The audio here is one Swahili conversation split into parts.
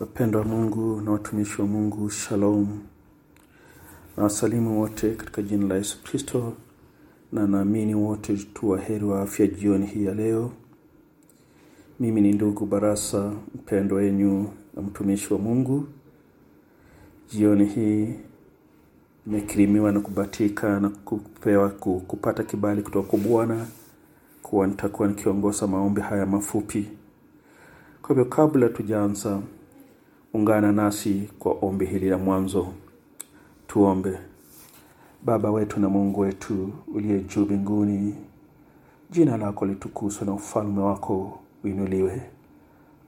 Wapendwa wa Mungu na watumishi wa Mungu, shalom. Na wasalimu wote katika jina la Yesu Kristo, na naamini wote tu waheri wa afya jioni hii ya leo. Mimi ni ndugu Barasa, mpendwa wenyu na mtumishi wa Mungu. Jioni hii nimekirimiwa na kubatika na kupewa kupata kibali kutoka kwa Bwana kuwa nitakuwa nikiongoza maombi haya mafupi. Kwa hivyo kabla tujaanza ungana nasi kwa ombi hili la mwanzo. Tuombe. Baba wetu na Mungu wetu uliye juu mbinguni, jina lako litukuzwe na ufalme wako uinuliwe.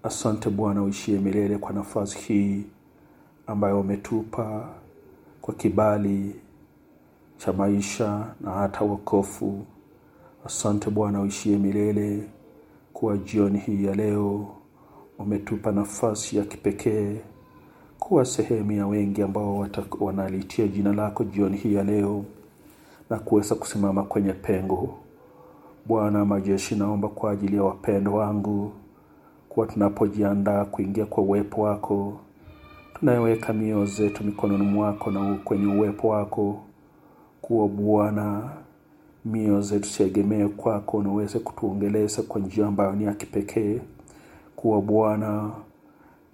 Asante Bwana uishie milele kwa nafasi hii ambayo umetupa kwa kibali cha maisha na hata wokovu. Asante Bwana uishie milele kuwa jioni hii ya leo umetupa nafasi ya kipekee kuwa sehemu ya wengi ambao wanalitia jina lako jioni hii ya leo na kuweza kusimama kwenye pengo. Bwana majeshi, naomba kwa ajili ya wapendo wangu kuwa tunapojiandaa kuingia kwa uwepo wako, tunaweka mioyo zetu mikononi mwako na kwenye uwepo wako, kuwa Bwana mioyo zetu siegemee kwako na uweze kutuongeleza kwa njia ambayo ni ya kipekee, kuwa Bwana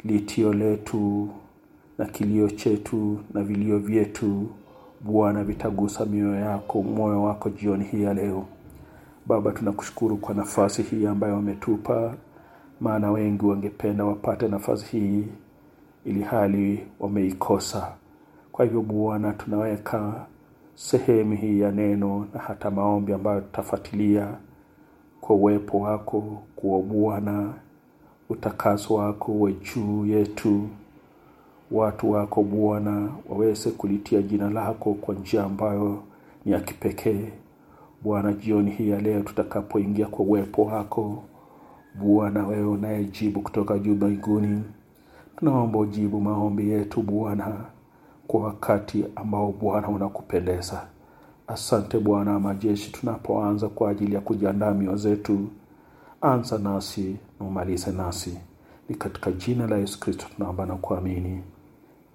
litio letu na kilio chetu na vilio vyetu Bwana vitagusa mioyo yako moyo wako jioni hii ya leo. Baba, tunakushukuru kwa nafasi hii ambayo umetupa, maana wengi wangependa wapate nafasi hii ili hali wameikosa. Kwa hivyo Bwana, tunaweka sehemu hii ya neno na hata maombi ambayo tutafuatilia kwa uwepo wako, kuwa Bwana utakaso wako uwe juu yetu watu wako Bwana waweze kulitia jina lako kwa njia ambayo ni ya kipekee. Bwana, jioni hii ya leo tutakapoingia kwa uwepo wako Bwana, wewe unayejibu kutoka juu mbinguni, tunaomba ujibu maombi yetu Bwana kwa wakati ambao Bwana unakupendeza. Asante Bwana majeshi, tunapoanza kwa ajili ya kujiandaa mioyo zetu, anza nasi na umalize nasi. Ni katika jina la Yesu Kristo tunaomba na kuamini.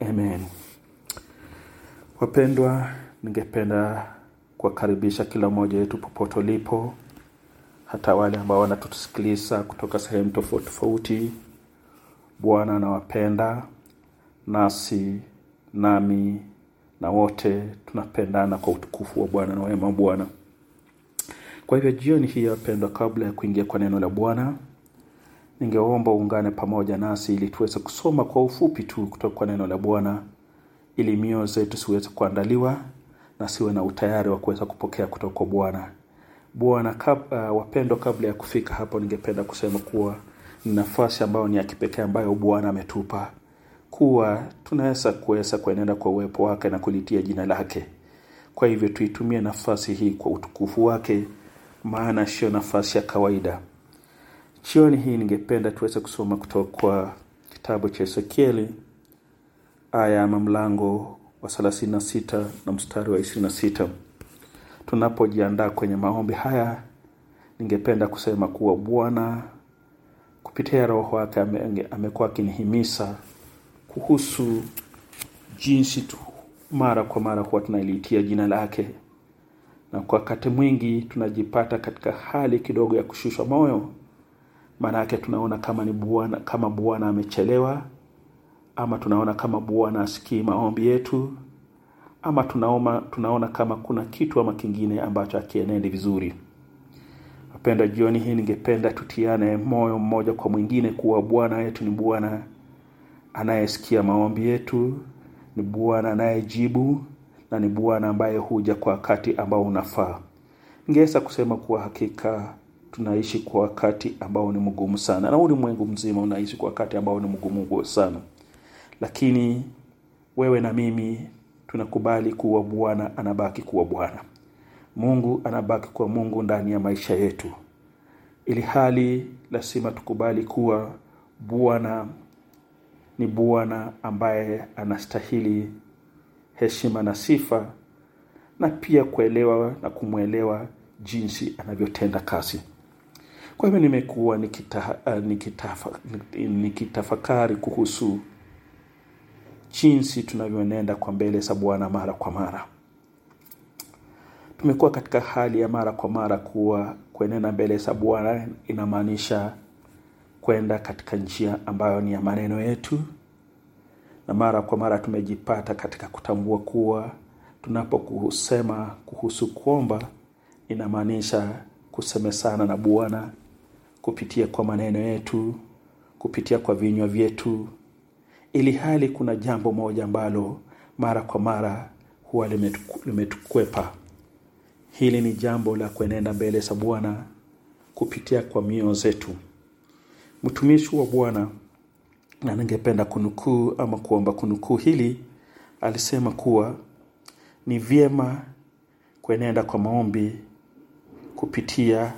Amen. Wapendwa, ningependa kuwakaribisha kila mmoja wetu popote ulipo, hata wale ambao wanatusikiliza kutoka sehemu tofauti tofauti. Bwana anawapenda, nasi nami na wote tunapendana kwa utukufu wa Bwana na wema Bwana. Kwa hivyo jioni hii, wapendwa, kabla ya kuingia kwa neno la Bwana, ningeomba uungane pamoja nasi ili tuweze kusoma kwa ufupi tu kutoka kwa neno la Bwana ili mioyo zetu siweze kuandaliwa na siwe na utayari wa kuweza kupokea kutoka kwa Bwana. Bwana kab, uh, wapendwa, kabla ya kufika hapo, ningependa kusema kuwa ni nafasi ambayo ni ya kipekee ambayo Bwana ametupa kuwa tunaweza kuweza kuenenda kwa uwepo wake na kulitia jina lake. Kwa hivyo tuitumie nafasi hii kwa utukufu wake, maana sio nafasi ya kawaida. Jioni hii ningependa tuweze kusoma kutoka kwa kitabu cha Ezekieli aya ama mlango wa 36 na mstari wa 26. Tunapojiandaa kwenye maombi haya, ningependa kusema kuwa Bwana kupitia Roho wake amekuwa akinihimiza kuhusu jinsi tu mara kwa mara huwa tunaliitia jina lake, na kwa wakati mwingi tunajipata katika hali kidogo ya kushushwa moyo maana yake tunaona kama ni Bwana, kama Bwana amechelewa, ama tunaona kama Bwana asikii maombi yetu, ama tunaona, tunaona kama kuna kitu ama kingine ambacho hakienendi vizuri. wapendwa jioni hii ningependa tutiane moyo mmoja kwa mwingine kuwa Bwana wetu ni Bwana anayesikia maombi yetu, ni Bwana anayejibu na ni Bwana ambaye huja kwa wakati ambao unafaa. Ningeweza kusema kuwa hakika tunaishi kwa wakati ambao ni mgumu sana, na ulimwengu mzima unaishi kwa wakati ambao ni mgumu sana, lakini wewe na mimi tunakubali kuwa Bwana anabaki kuwa Bwana, Mungu anabaki kuwa Mungu ndani ya maisha yetu, ili hali lazima tukubali kuwa Bwana ni Bwana ambaye anastahili heshima na sifa, na pia kuelewa na kumwelewa jinsi anavyotenda kazi. Kwa hivyo nimekuwa nikita, uh, nikitafa, nikitafakari kuhusu jinsi tunavyonenda kwa mbele za Bwana mara kwa mara. Tumekuwa katika hali ya mara kwa mara kuwa kuenenda mbele za Bwana inamaanisha kwenda katika njia ambayo ni ya maneno yetu, na mara kwa mara tumejipata katika kutambua kuwa tunapokusema kuhusu kuomba inamaanisha kusemesana na Bwana kupitia kwa maneno yetu, kupitia kwa vinywa vyetu, ili hali kuna jambo moja ambalo mara kwa mara huwa limetukwepa. Hili ni jambo la kuenenda mbele za Bwana kupitia kwa mioyo zetu. Mtumishi wa Bwana, na ningependa kunukuu ama kuomba kunukuu hili, alisema kuwa ni vyema kuenenda kwa maombi kupitia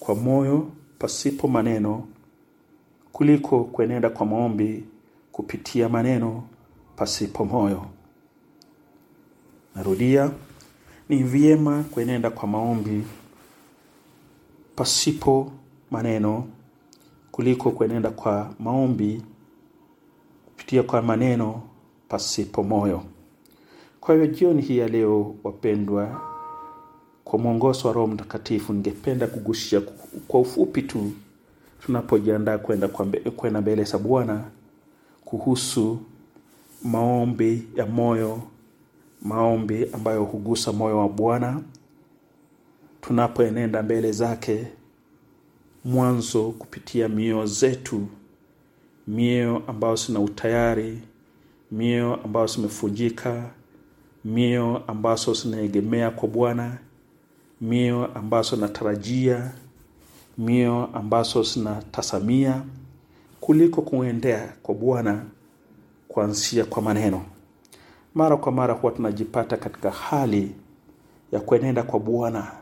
kwa moyo pasipo maneno kuliko kuenenda kwa maombi kupitia maneno pasipo moyo. Narudia, ni vyema kuenenda kwa maombi pasipo maneno kuliko kuenenda kwa maombi kupitia kwa maneno pasipo moyo. Kwa hiyo jioni hii ya leo, wapendwa, kwa mwongozo wa Roho Mtakatifu, ningependa kugusia kwa ufupi tu, tunapojiandaa kwenda kwenda mbele za Bwana, kuhusu maombi ya moyo, maombi ambayo hugusa moyo wa Bwana tunapoenenda mbele zake, mwanzo kupitia mioyo zetu, mioyo ambayo zina utayari, mioyo ambayo zimefunjika, mioyo ambazo zinaegemea kwa Bwana, mioyo ambazo natarajia, mioyo ambazo zinatasamia, kuliko kuendea kwa Bwana kuanzia kwa maneno. Mara kwa mara huwa tunajipata katika hali ya kuenenda kwa Bwana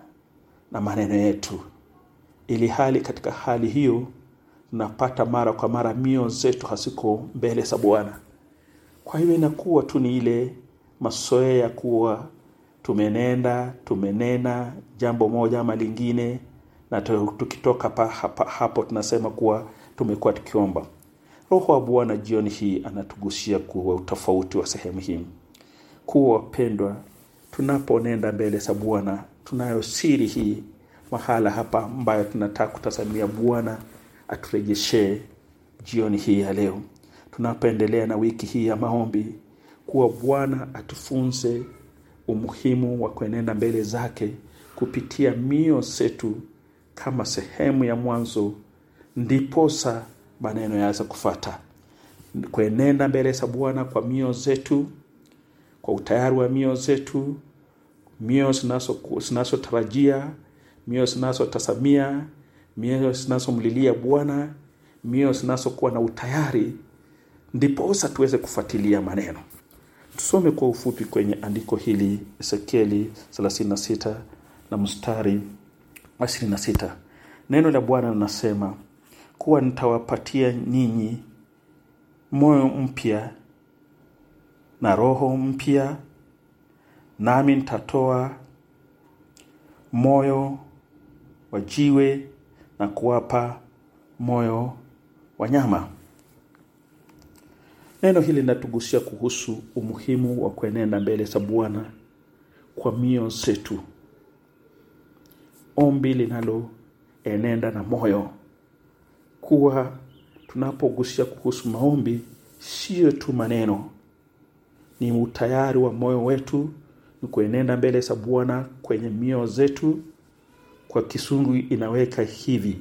na maneno yetu, ili hali katika hali hiyo tunapata mara kwa mara mio zetu haziko mbele za Bwana. Kwa hiyo inakuwa tu ni ile masoea ya kuwa tumenenda tumenena jambo moja ama lingine, na tukitoka pa, hapa, hapo tunasema kuwa tumekuwa tukiomba. Roho wa Bwana jioni hii anatugusia kuwa utofauti wa sehemu hii, kuwa wapendwa, tunaponenda mbele za Bwana tunayo siri hii mahala hapa ambayo tunataka kutazamia Bwana aturejeshe jioni hii ya leo, tunapoendelea na wiki hii ya maombi, kuwa Bwana atufunze umuhimu wa kuenenda mbele zake kupitia mio zetu kama sehemu ya mwanzo, ndiposa maneno yaweza kufata. Kuenenda mbele za Bwana kwa mio zetu, kwa utayari wa mio zetu, mio zinazotarajia, mio zinazotasamia, mioyo zinazomlilia Bwana, mioyo zinazokuwa na utayari, ndiposa tuweze kufuatilia maneno. Tusome kwa ufupi kwenye andiko hili Ezekieli 36 na mstari wa 26. Neno la Bwana linasema kuwa nitawapatia ninyi moyo mpya na roho mpya, nami nitatoa moyo wa jiwe na kuwapa moyo wanyama. Neno hili linatugusia kuhusu umuhimu wa kuenenda mbele za Bwana kwa mioyo zetu, ombi linaloenenda na moyo, kuwa tunapogusia kuhusu maombi, siyo tu maneno, ni utayari wa moyo wetu, ni kuenenda mbele za Bwana kwenye mioyo zetu. Kwa Kisungu inaweka hivi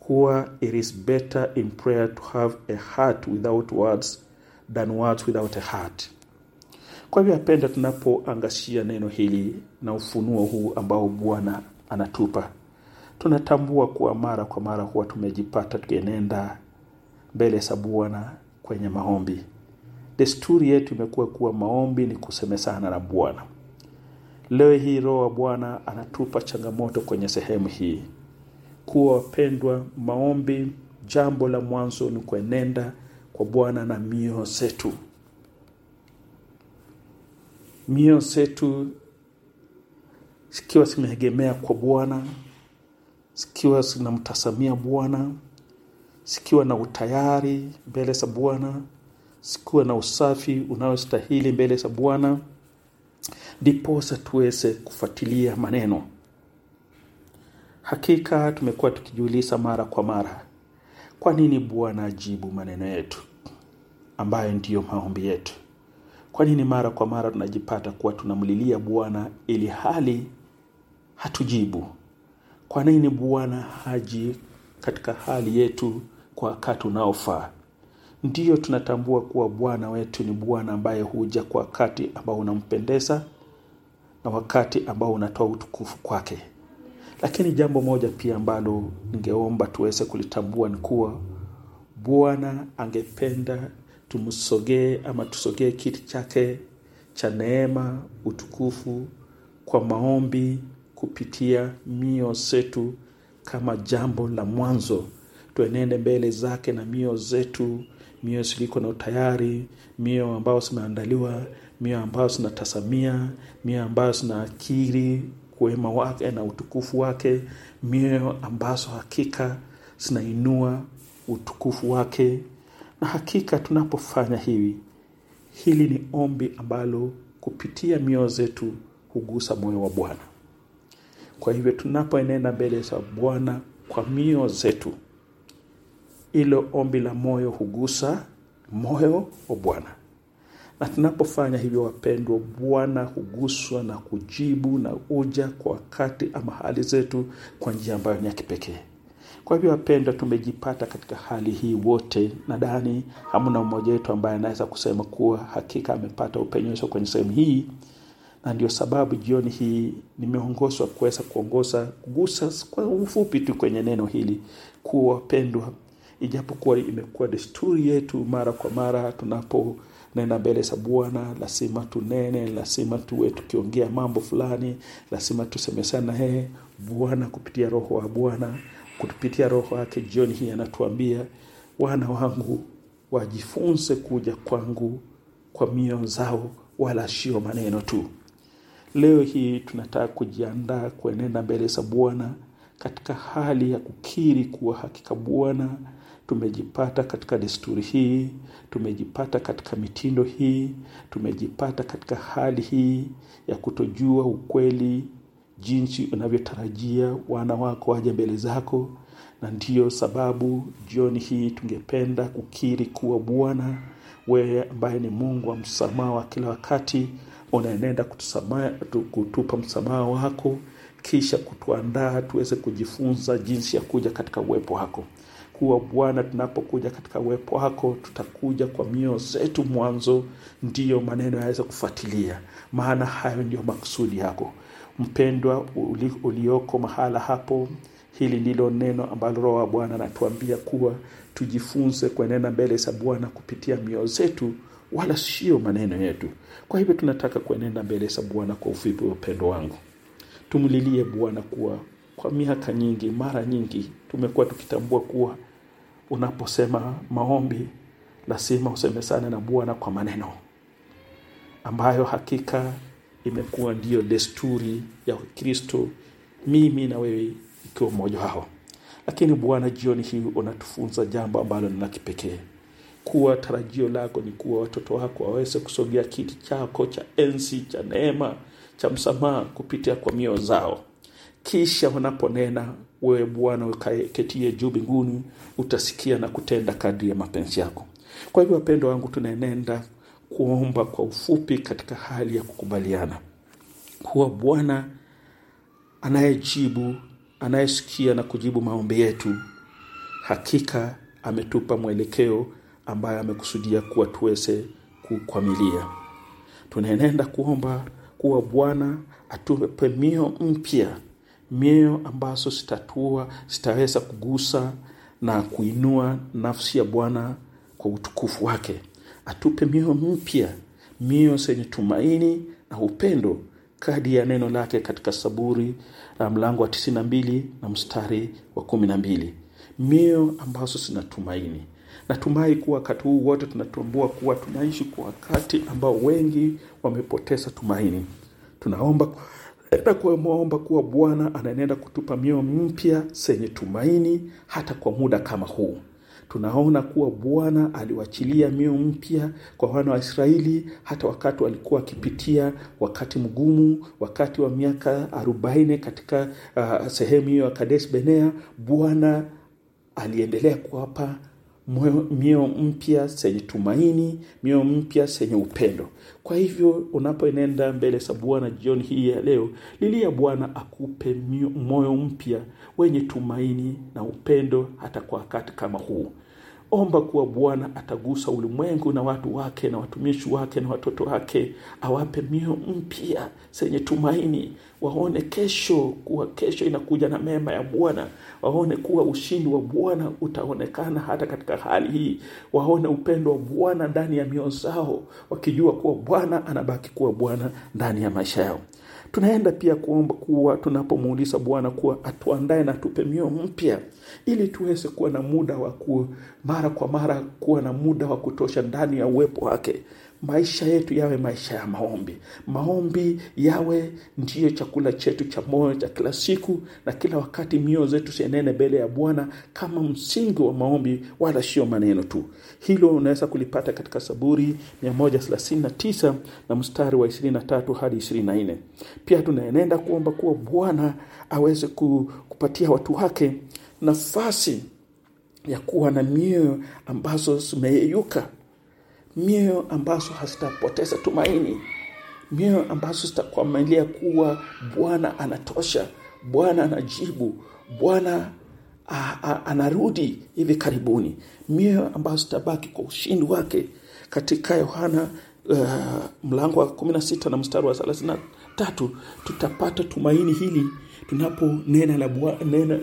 kuwa it is better in prayer to have a heart without words than words without a heart. Kwa hivyo apenda, tunapoangazia neno hili na ufunuo huu ambao Bwana anatupa, tunatambua kuwa mara kwa mara huwa tumejipata tukienenda mbele za Bwana kwenye maombi. Desturi yetu imekuwa kuwa maombi ni kusemesana na Bwana. Leo hii Roho wa Bwana anatupa changamoto kwenye sehemu hii. Kuwa wapendwa, maombi, jambo la mwanzo ni kuenenda kwa Bwana na mioyo zetu, mioyo zetu zikiwa zimeegemea kwa Bwana, zikiwa zinamtasamia Bwana, zikiwa na utayari mbele za Bwana, zikiwa na usafi unaostahili mbele za Bwana, ndiposa tuweze kufuatilia maneno. Hakika tumekuwa tukijiuliza mara kwa mara, kwa nini Bwana ajibu maneno yetu ambayo ndiyo maombi yetu? Kwa nini mara kwa mara tunajipata kuwa tunamlilia Bwana ili hali hatujibu? Kwa nini Bwana haji katika hali yetu kwa wakati unaofaa? Ndiyo tunatambua kuwa Bwana wetu ni Bwana ambaye huja kwa wakati ambao unampendeza na wakati ambao unatoa utukufu kwake. Lakini jambo moja pia ambalo ningeomba tuweze kulitambua ni kuwa Bwana angependa tumsogee ama tusogee kiti chake cha neema, utukufu kwa maombi kupitia mio zetu kama jambo la mwanzo. Tuenende mbele zake na mio zetu, mio ziliko na utayari, mioyo ambayo zimeandaliwa, mioyo ambayo zinatasamia, mioyo ambayo zinaakiri kuwema wake na utukufu wake, mioyo ambazo hakika zinainua utukufu wake. Na hakika tunapofanya hivi, hili ni ombi ambalo kupitia mioyo zetu hugusa moyo wa Bwana. Kwa hivyo tunapoenenda mbele za Bwana kwa mioyo zetu, ilo ombi la moyo hugusa moyo wa Bwana na tunapofanya hivyo, wapendwa, Bwana huguswa na kujibu na uja kwa wakati ama hali zetu kwa njia ambayo ni ya kipekee. Kwa hivyo, wapendwa, tumejipata katika hali hii wote. Nadhani hamna mmoja wetu ambaye anaweza kusema kuwa hakika amepata upenyesho kwenye sehemu hii, na ndio sababu jioni hii nimeongozwa kuweza kuongoza kugusa kwa ufupi tu kwenye neno hili kuwa, wapendwa, ijapokuwa imekuwa desturi yetu mara kwa mara tunapo nena mbele za Bwana, lazima tunene, lazima tuwe tukiongea mambo fulani, lazima tusemesana naye Bwana kupitia Roho wa Bwana, kupitia Roho wake. Jioni hii anatuambia wana wangu wajifunze kuja kwangu kwa mioyo zao, wala sio maneno tu. Leo hii tunataka kujiandaa kuenenda mbele za Bwana katika hali ya kukiri kuwa hakika Bwana tumejipata katika desturi hii, tumejipata katika mitindo hii, tumejipata katika hali hii ya kutojua ukweli jinsi unavyotarajia wana wako waje mbele zako, na ndiyo sababu jioni hii tungependa kukiri kuwa Bwana, wewe ambaye ni Mungu wa msamaha wa kila wakati, unaenenda kutupa msamaha wako, kisha kutuandaa tuweze kujifunza jinsi ya kuja katika uwepo wako kuwa Bwana, tunapokuja katika uwepo wako tutakuja kwa mioyo zetu mwanzo, ndiyo maneno yaweze kufuatilia, maana hayo ndiyo makusudi yako. Mpendwa uli, ulioko mahala hapo, hili ndilo neno ambalo Roho wa Bwana anatuambia kuwa tujifunze kuenenda mbele za Bwana kupitia mioyo zetu, wala sio maneno yetu. Kwa hivyo tunataka kuenenda mbele za Bwana kwa ufupi. Upendo wangu, tumlilie Bwana kuwa kwa miaka nyingi, mara nyingi tumekuwa tukitambua kuwa unaposema maombi lazima usemesane na Bwana kwa maneno ambayo hakika imekuwa ndiyo desturi ya Kristo, mimi na wewe ikiwa mmoja wao. Lakini Bwana, jioni hii unatufunza jambo ambalo ni la kipekee, kuwa tarajio lako ni kuwa watoto wako waweze kusogea kiti chako cha enzi cha neema cha msamaha kupitia kwa mioyo zao kisha wanaponena wewe Bwana ukaketie juu mbinguni, utasikia na kutenda kadri ya mapenzi yako. Kwa hivyo, wapendo wangu, tunaenenda kuomba kwa ufupi katika hali ya kukubaliana kuwa Bwana anayejibu, anayesikia na kujibu maombi yetu, hakika ametupa mwelekeo ambayo amekusudia kuwa tuweze kukwamilia. Tunaenenda kuomba kuwa Bwana atupe mio mpya mioyo ambazo zitatua zitaweza kugusa na kuinua nafsi ya Bwana kwa utukufu wake. Atupe mioyo mpya, mioyo zenye tumaini na upendo, kadi ya neno lake katika Saburi la mlango wa tisini na mstari wa kumi na mbili mioyo ambazo zinatumaini. Natumai kuwa wakati huu wote tunatambua kuwa tunaishi kwa wakati ambao wengi wamepoteza tumaini. Tunaomba na kumwomba kuwa Bwana anaenenda kutupa mioyo mpya zenye tumaini hata kwa muda kama huu. tunaona kuwa bwana aliwachilia mioyo mpya kwa wana wa israeli hata wakati walikuwa wakipitia wakati mgumu wakati wa miaka arobaini katika uh, sehemu hiyo ya kades benea bwana aliendelea kuwapa mioyo mpya zenye tumaini mioyo mpya zenye upendo. Kwa hivyo unapoenenda mbele za bwana jioni hii ya leo lilia bwana akupe moyo mpya wenye tumaini na upendo hata kwa wakati kama huu omba kuwa bwana atagusa ulimwengu na watu wake na watumishi wake na watoto wake awape mioyo mpya zenye tumaini waone kesho kuwa kesho inakuja na mema ya bwana waone kuwa ushindi wa bwana utaonekana hata katika hali hii waone upendo wa bwana ndani ya mioyo zao wakijua kuwa bwana anabaki kuwa bwana ndani ya maisha yao tunaenda pia kuomba kuwa tunapomuuliza bwana kuwa atuandae na tupe mioyo mpya ili tuweze kuwa na muda wa ku mara kwa mara kuwa na muda wa kutosha ndani ya uwepo wake maisha yetu yawe maisha ya maombi. Maombi yawe ndiyo chakula chetu cha moyo cha kila siku na kila wakati mioyo zetu sienene mbele ya bwana kama msingi wa maombi wala sio maneno tu. Hilo unaweza kulipata katika saburi 139 na mstari wa 23 hadi 24 pia tunaenenda kuomba kuwa bwana aweze kupatia watu wake nafasi ya kuwa na mioyo ambazo zimeyeyuka mioyo ambazo hazitapoteza tumaini. Mioyo ambazo zitakwamilia kuwa bwana anatosha bwana anajibu bwana anarudi hivi karibuni. Mioyo ambazo zitabaki kwa ushindi wake katika yohana uh, mlango wa 16 na mstari wa 33 tutapata tumaini hili tunaponena la nena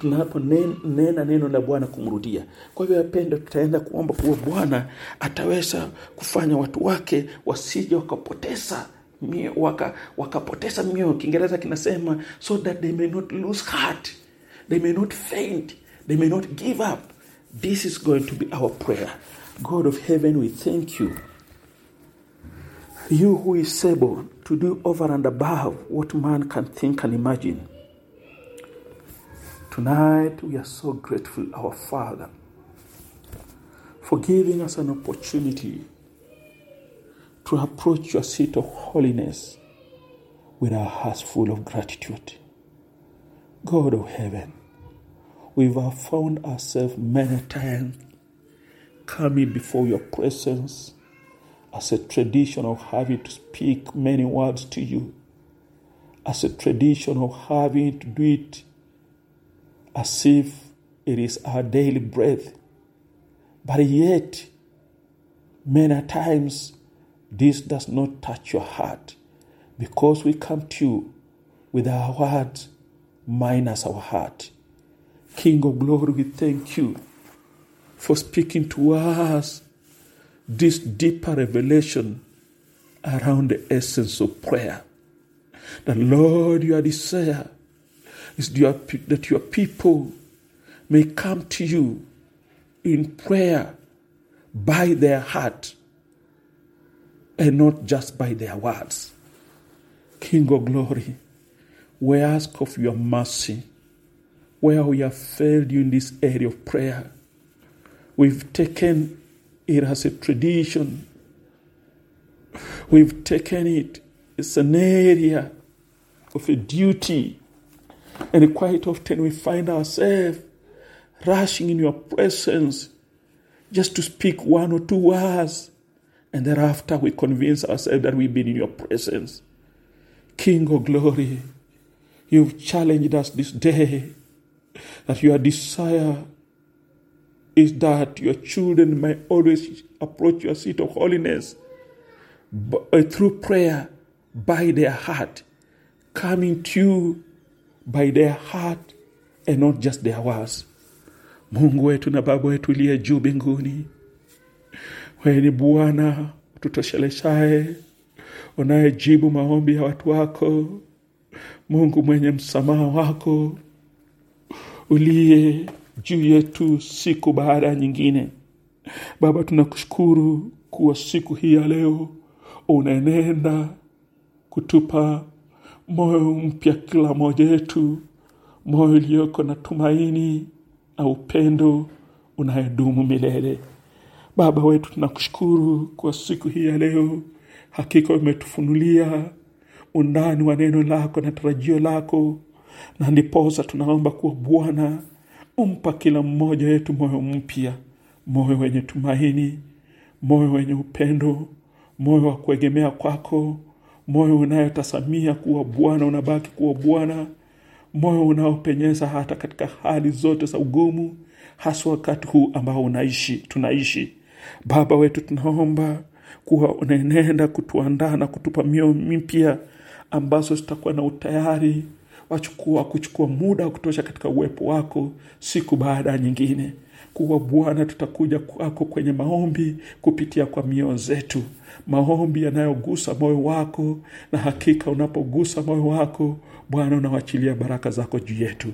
tunaponena neno la bwana kumrudia. Kwa hivyo yapendo tutaenda kuomba kuwa bwana ataweza kufanya watu wake wasije wakapoteza waka, wakapoteza mioyo. Kiingereza kinasema so that they may not lose heart they may not faint they may not give up. This is going to be our prayer. God of heaven we thank you. You who is able to do over and above what man can think and imagine Tonight, we are so grateful, our Father, for giving us an opportunity to approach your seat of holiness with our hearts full of gratitude. God of heaven, we've found ourselves many times coming before your presence as a tradition of having to speak many words to you, as a tradition of having to do it as if it is our daily bread. But yet, many times, this does not touch your heart because we come to you with our words minus our heart. King of glory, we thank you for speaking to us this deeper revelation around the essence of prayer. The Lord, your desire is that your people may come to you in prayer by their heart and not just by their words. King of glory, we ask of your mercy where we have failed you in this area of prayer. We've taken it as a tradition. We've taken it as an area of a duty and quite often we find ourselves rushing in your presence just to speak one or two words. And thereafter we convince ourselves that we've been in your presence. King of glory, you've challenged us this day that your desire is that your children may always approach your seat of holiness uh, through prayer by their heart, coming to you by their heart and not just their words. Mungu wetu na Baba wetu uliye juu mbinguni, wewe ni Bwana tutosheleshaye, unayejibu maombi ya watu wako, Mungu mwenye msamaha wako uliye juu yetu siku baada ya nyingine. Baba, tunakushukuru kuwa siku hii ya leo unaenenda kutupa moyo mpya kila moja yetu, moyo ulioko na tumaini na upendo unayedumu milele. Baba wetu, tunakushukuru kwa siku hii ya leo. Hakika umetufunulia undani wa neno lako na tarajio lako, na ndiposa tunaomba kuwa Bwana umpa kila mmoja wetu moyo mpya, moyo wenye tumaini, moyo wenye upendo, moyo wa kuegemea kwako, moyo unayotasamia kuwa Bwana unabaki kuwa Bwana, moyo unaopenyeza hata katika hali zote za ugumu, hasa wakati huu ambao unaishi tunaishi. Baba wetu, tunaomba kuwa unaenenda kutuandaa na kutupa mioyo mipya ambazo zitakuwa na utayari wachukua kuchukua muda wa kutosha katika uwepo wako siku baada ya nyingine. Kuwa Bwana, tutakuja kwako kwenye maombi kupitia kwa mioyo zetu, maombi yanayogusa moyo wako, na hakika unapogusa moyo wako Bwana unawachilia baraka zako juu yetu.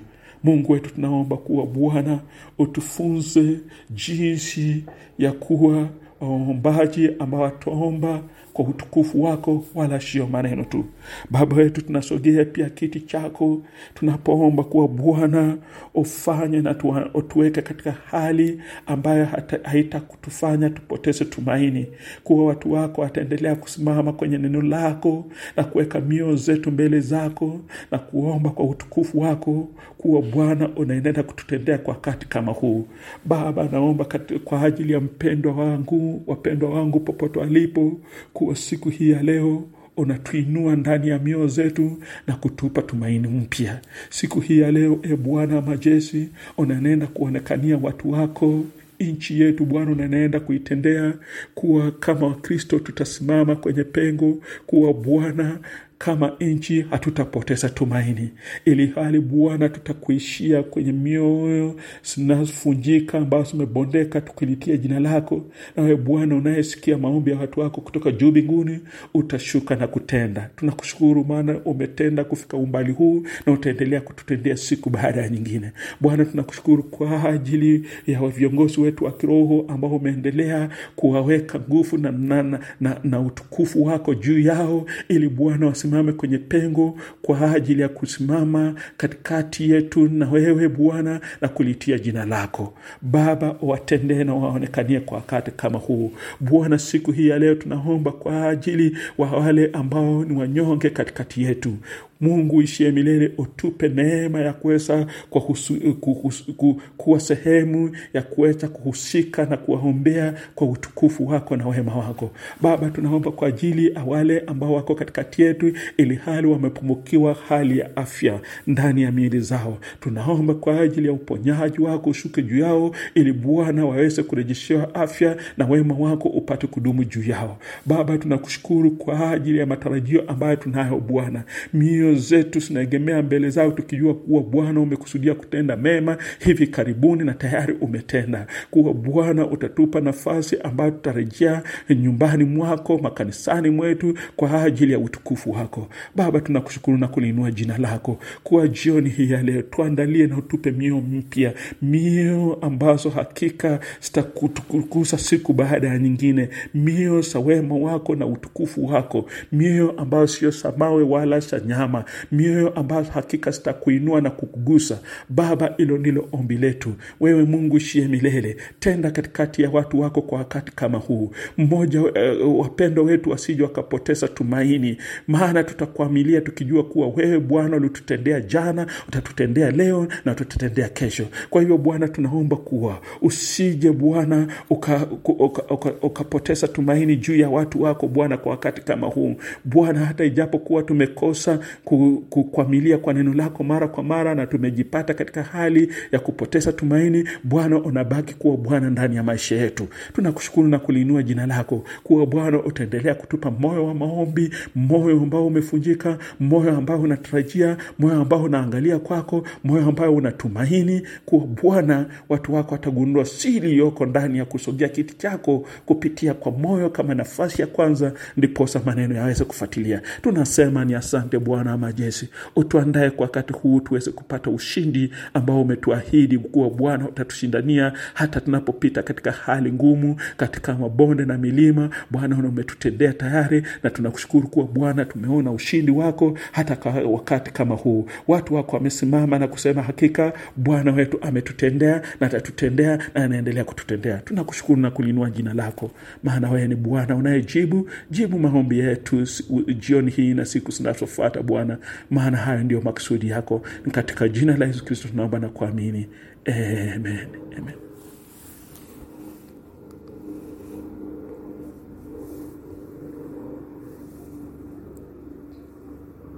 Mungu wetu, tunaomba kuwa Bwana utufunze jinsi ya kuwa waombaji ambao wataomba kwa utukufu wako, wala sio maneno tu. Baba wetu, tunasogea pia kiti chako tunapoomba kuwa Bwana ufanye na utuweke katika hali ambayo haitakutufanya tupoteze tumaini, kuwa watu wako wataendelea kusimama kwenye neno lako na kuweka mioyo zetu mbele zako na kuomba kwa utukufu wako, kuwa Bwana unaendelea kututendea kwa wakati kama huu. Baba, naomba kwa ajili ya mpendwa wangu, wapendwa wangu popote walipo, kuwa siku hii ya leo unatuinua ndani ya mioyo zetu na kutupa tumaini mpya. Siku hii ya leo, e Bwana majeshi, unanenda kuonekania watu wako nchi yetu Bwana, unanaenda kuitendea kuwa kama Wakristo tutasimama kwenye pengo, kuwa Bwana kama nchi hatutapoteza tumaini, ili hali Bwana tutakuishia kwenye mioyo zinazofunjika ambazo zimebondeka, tukilitia jina lako. Nawe Bwana unayesikia maombi ya watu wako kutoka juu mbinguni, utashuka na kutenda. Tunakushukuru maana umetenda kufika umbali huu na utaendelea kututendea siku baada ya nyingine. Bwana tunakushukuru kwa ajili ya viongozi wetu wa kiroho ambao umeendelea kuwaweka nguvu na, na, na, na, utukufu wako juu yao, ili Bwana wasimame kwenye pengo kwa ajili ya kusimama katikati yetu na wewe Bwana na kulitia jina lako Baba. Watendee na waonekanie kwa wakati kama huu Bwana. Siku hii ya leo tunaomba kwa ajili wa wale ambao ni wanyonge katikati yetu. Mungu ishie milele, utupe neema ya kuweza kuwa sehemu ya kuweza kuhusika na kuwaombea kwa utukufu wako na wema wako Baba. Tunaomba kwa ajili ya wale ambao wako katikati yetu, ili hali wamepungukiwa hali ya afya ndani ya miili zao. Tunaomba kwa ajili ya uponyaji wako ushuke juu yao, ili Bwana waweze kurejeshewa afya na wema wako upate kudumu juu yao. Baba, tunakushukuru kwa ajili ya matarajio ambayo tunayo Bwana mioyo zetu zinaegemea mbele zao tukijua kuwa Bwana umekusudia kutenda mema hivi karibuni na tayari umetenda, kuwa Bwana utatupa nafasi ambayo tutarejea nyumbani mwako, makanisani mwetu kwa ajili ya utukufu wako. Baba, tunakushukuru na kuliinua jina lako. Kuwa jioni hii ya leo tuandalie na utupe mioyo mpya, mioyo ambazo hakika zitakutukuza siku baada ya nyingine, mioyo za wema wako na utukufu wako, mioyo ambayo sio samawe wala sa nyama mioyo ambazo hakika zitakuinua na kukugusa Baba. Hilo ndilo ombi letu. Wewe Mungu shie milele, tenda katikati ya watu wako kwa wakati kama huu. Mmoja uh, wapendo wetu wasije wakapoteza tumaini, maana tutakuamilia tukijua kuwa wewe Bwana ulitutendea jana, utatutendea leo na utatutendea kesho. Kwa hivyo Bwana, tunaomba kuwa usije Bwana ukapoteza uka, uka, uka tumaini juu ya watu wako Bwana kwa wakati kama huu Bwana, hata ijapokuwa tumekosa kukwamilia kwa neno lako mara kwa mara na tumejipata katika hali ya kupoteza tumaini, Bwana unabaki kuwa Bwana ndani ya maisha yetu. Tunakushukuru na kuliinua jina lako kuwa Bwana utaendelea kutupa moyo wa maombi, moyo ambao umefunjika, moyo ambao unatarajia, moyo ambao unaangalia kwako, moyo ambao unatumaini, kuwa Bwana watu wako watagundua siri iliyoko ndani ya kusogea kiti chako kupitia kwa moyo kama nafasi ya kwanza, ndiposa maneno yaweze kufuatilia. Tunasema ni asante Bwana majeshi. Utuandae kwa wakati huu tuweze kupata ushindi ambao umetuahidi kuwa bwana utatushindania hata tunapopita katika hali ngumu katika mabonde na milima. Bwana umetutendea tayari na tunakushukuru kuwa bwana tumeona ushindi wako hata kwa wakati kama huu. Watu wako wamesimama na kusema hakika bwana wetu ametutendea na atatutendea na anaendelea kututendea. Tunakushukuru na kulinua jina lako. Maana wewe ni bwana unayejibu jibu maombi yetu jioni hii na siku zinazofuata bwana maana hayo ndio makusudi yako. Katika jina la yesu kristo tunaomba na kuamini. Amen, amen.